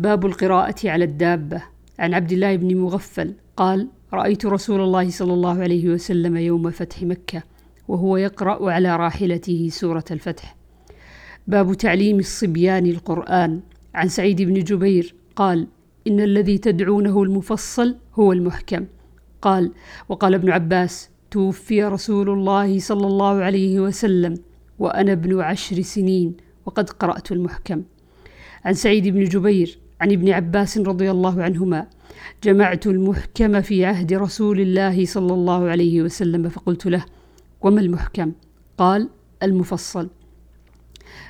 باب القراءة على الدابة. عن عبد الله بن مغفل قال رأيت رسول الله صلى الله عليه وسلم يوم فتح مكة وهو يقرأ على راحلته سورة الفتح. باب تعليم الصبيان القرآن. عن سعيد بن جبير قال إن الذي تدعونه المفصل هو المحكم. قال وقال ابن عباس توفي رسول الله صلى الله عليه وسلم وأنا ابن عشر سنين وقد قرأت المحكم. عن سعيد بن جبير عن ابن عباس رضي الله عنهما جمعت المحكم في عهد رسول الله صلى الله عليه وسلم فقلت له وما المحكم؟ قال المفصل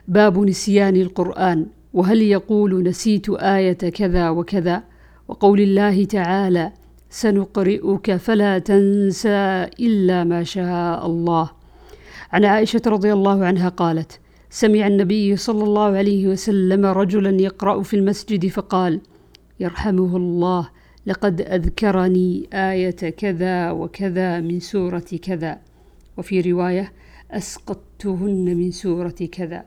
باب نسيان القرآن وهل يقول نسيت آية كذا وكذا؟ وقول الله تعالى سنقرئك فلا تنسى إلا ما شاء الله. عن عائشة رضي الله عنها قالت سمع النبي صلى الله عليه وسلم رجلا يقرأ في المسجد فقال يرحمه الله لقد أذكرني آية كذا وكذا من سورة كذا وفي رواية أسقطتهن من سورة كذا.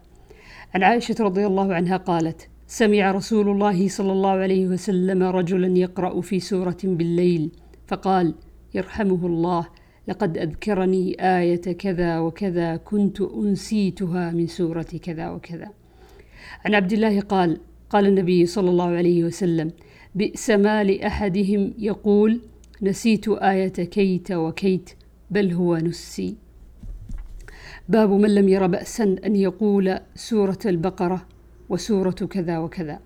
عن عائشة رضي الله عنها قالت سمع رسول الله صلى الله عليه وسلم رجلا يقرأ في سورة بالليل فقال يرحمه الله لقد أذكرني آية كذا وكذا كنت أنسيتها من سورة كذا وكذا. عن عبد الله قال قال النبي صلى الله عليه وسلم بئس ما لأحدهم يقول نسيت آية كيت وكيت بل هو نسي. باب من لم ير باسا أن يقول سورة البقرة وسورة كذا وكذا.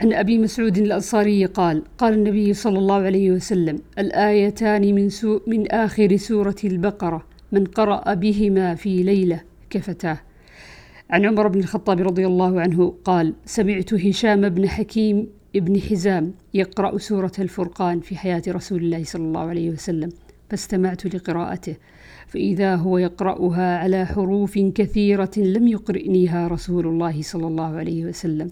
عن أبي مسعود الأنصاري قال قال النبي صلى الله عليه وسلم الآيتان من, سو من آخر سورة البقرة من قرأ بهما في ليلة كفتاه عن عمر بن الخطاب رضي الله عنه قال سمعت هشام بن حكيم ابن حزام يقرأ سورة الفرقان في حياة رسول الله صلى الله عليه وسلم فاستمعت لقراءته فإذا هو يقرأها على حروف كثيرة لم يقرئنيها رسول الله صلى الله عليه وسلم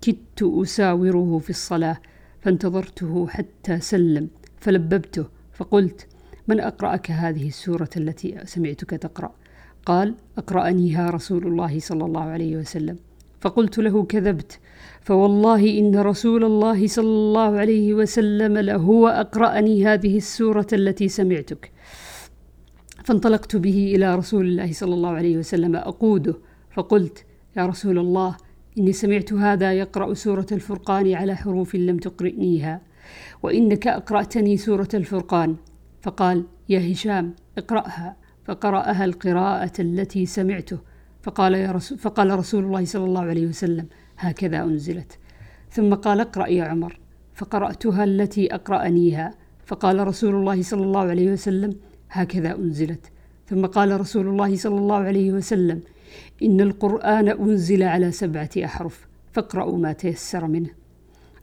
كدت أساوره في الصلاة فانتظرته حتى سلم فلببته فقلت من أقرأك هذه السورة التي سمعتك تقرأ؟ قال أقرأنيها رسول الله صلى الله عليه وسلم. فقلت له كذبت فوالله إن رسول الله صلى الله عليه وسلم لهو أقرأني هذه السورة التي سمعتك. فانطلقت به إلى رسول الله صلى الله عليه وسلم أقوده فقلت يا رسول الله إني سمعت هذا يقرأ سورة الفرقان على حروف لم تقرئنيها وإنك أقرأتني سورة الفرقان. فقال يا هشام اقرأها. فقرأها القراءة التي سمعته. فقال, يا رسول فقال رسول الله صلى الله عليه وسلم هكذا أنزلت. ثم قال اقرأ يا عمر. فقرأتها التي أقرأنيها. فقال رسول الله صلى الله عليه وسلم هكذا أنزلت. ثم قال رسول الله صلى الله عليه وسلم إن القرآن أنزل على سبعة أحرف فاقرأوا ما تيسر منه.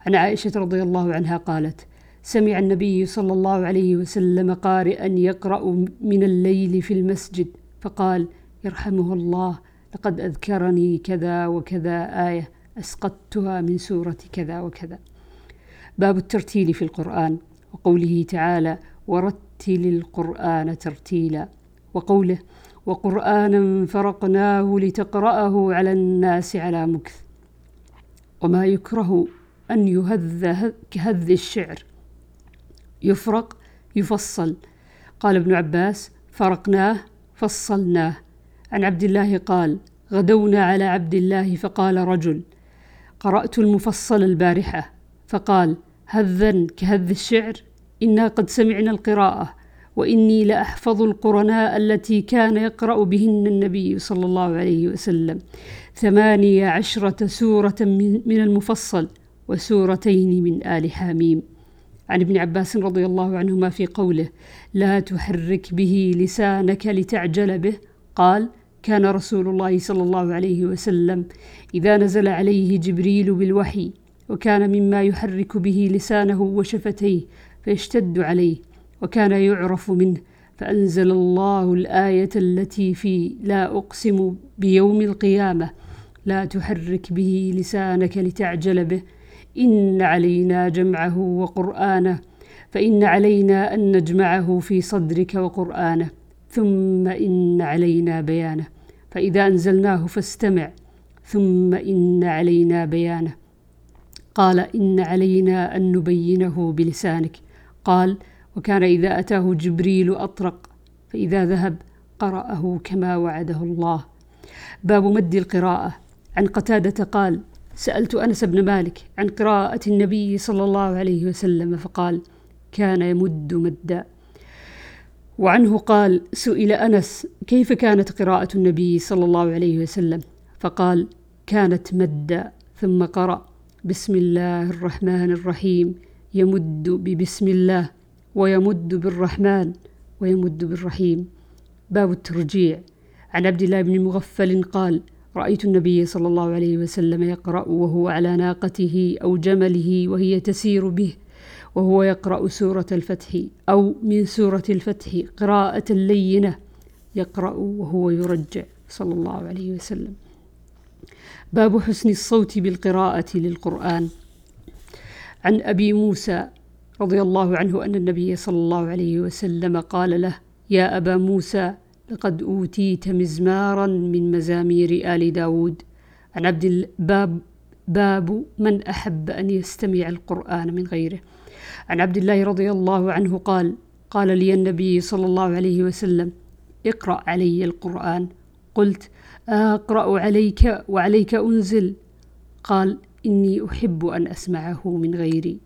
عن عائشة رضي الله عنها قالت سمع النبي صلى الله عليه وسلم قارئا يقرأ من الليل في المسجد فقال يرحمه الله لقد أذكرني كذا وكذا آية أسقطتها من سورة كذا وكذا. باب الترتيل في القرآن وقوله تعالى ورتل القرآن ترتيلا وقوله وقرآنا فرقناه لتقرأه على الناس على مكث. وما يكره أن يهذ كهذ الشعر. يفرق يفصل. قال ابن عباس فرقناه فصلناه. عن عبد الله قال غدونا على عبد الله فقال رجل قرأت المفصل البارحة. فقال هذا كهذ الشعر إنا قد سمعنا القراءة. وإني لأحفظ القرناء التي كان يقرأ بهن النبي صلى الله عليه وسلم. ثمانية عشرة سورة من المفصل وسورتين من آل حاميم عن ابن عباس رضي الله عنهما في قوله لا تحرك به لسانك لتعجل به قال كان رسول الله صلى الله عليه وسلم إذا نزل عليه جبريل بالوحي وكان مما يحرك به لسانه وشفتيه فيشتد عليه وكان يعرف منه فأنزل الله الآية التي في لا أقسم بيوم القيامة لا تحرك به لسانك لتعجل به إن علينا جمعه وقرآنه فإن علينا أن نجمعه في صدرك وقرآنه ثم إن علينا بيانه فإذا أنزلناه فاستمع ثم إن علينا بيانه. قال إن علينا أن نبينه بلسانك. قال وكان إذا أتاه جبريل أطرق فإذا ذهب قرأه كما وعده الله. باب مد القراءة. عن قتادة قال سألت أنس بن مالك عن قراءة النبي صلى الله عليه وسلم فقال كان يمد مدا. وعنه قال سئل أنس كيف كانت قراءة النبي صلى الله عليه وسلم؟ فقال كانت مدا. ثم قرأ بسم الله الرحمن الرحيم. يمد ببسم الله. ويمد بالرحمن ويمد بالرحيم. باب الترجيع. عن عبد الله بن مغفل قال رأيت النبي صلى الله عليه وسلم يقرأ وهو على ناقته أو جمله وهي تسير به وهو يقرأ سورة الفتح أو من سورة الفتح قراءة لينة يقرأ وهو يرجع صلى الله عليه وسلم. باب حسن الصوت بالقراءة للقرآن. عن أبي موسى رضي الله عنه أن النبي صلى الله عليه وسلم قال له يا أبا موسى لقد أوتيت مزمارا من مزامير آل داود. عن عبد الباب باب من أحب أن يستمع القرآن من غيره. عن عبد الله رضي الله عنه قال قال لي النبي صلى الله عليه وسلم اقرأ علي القرآن. قلت أقرأ عليك وعليك أنزل. قال إني أحب أن أسمعه من غيري.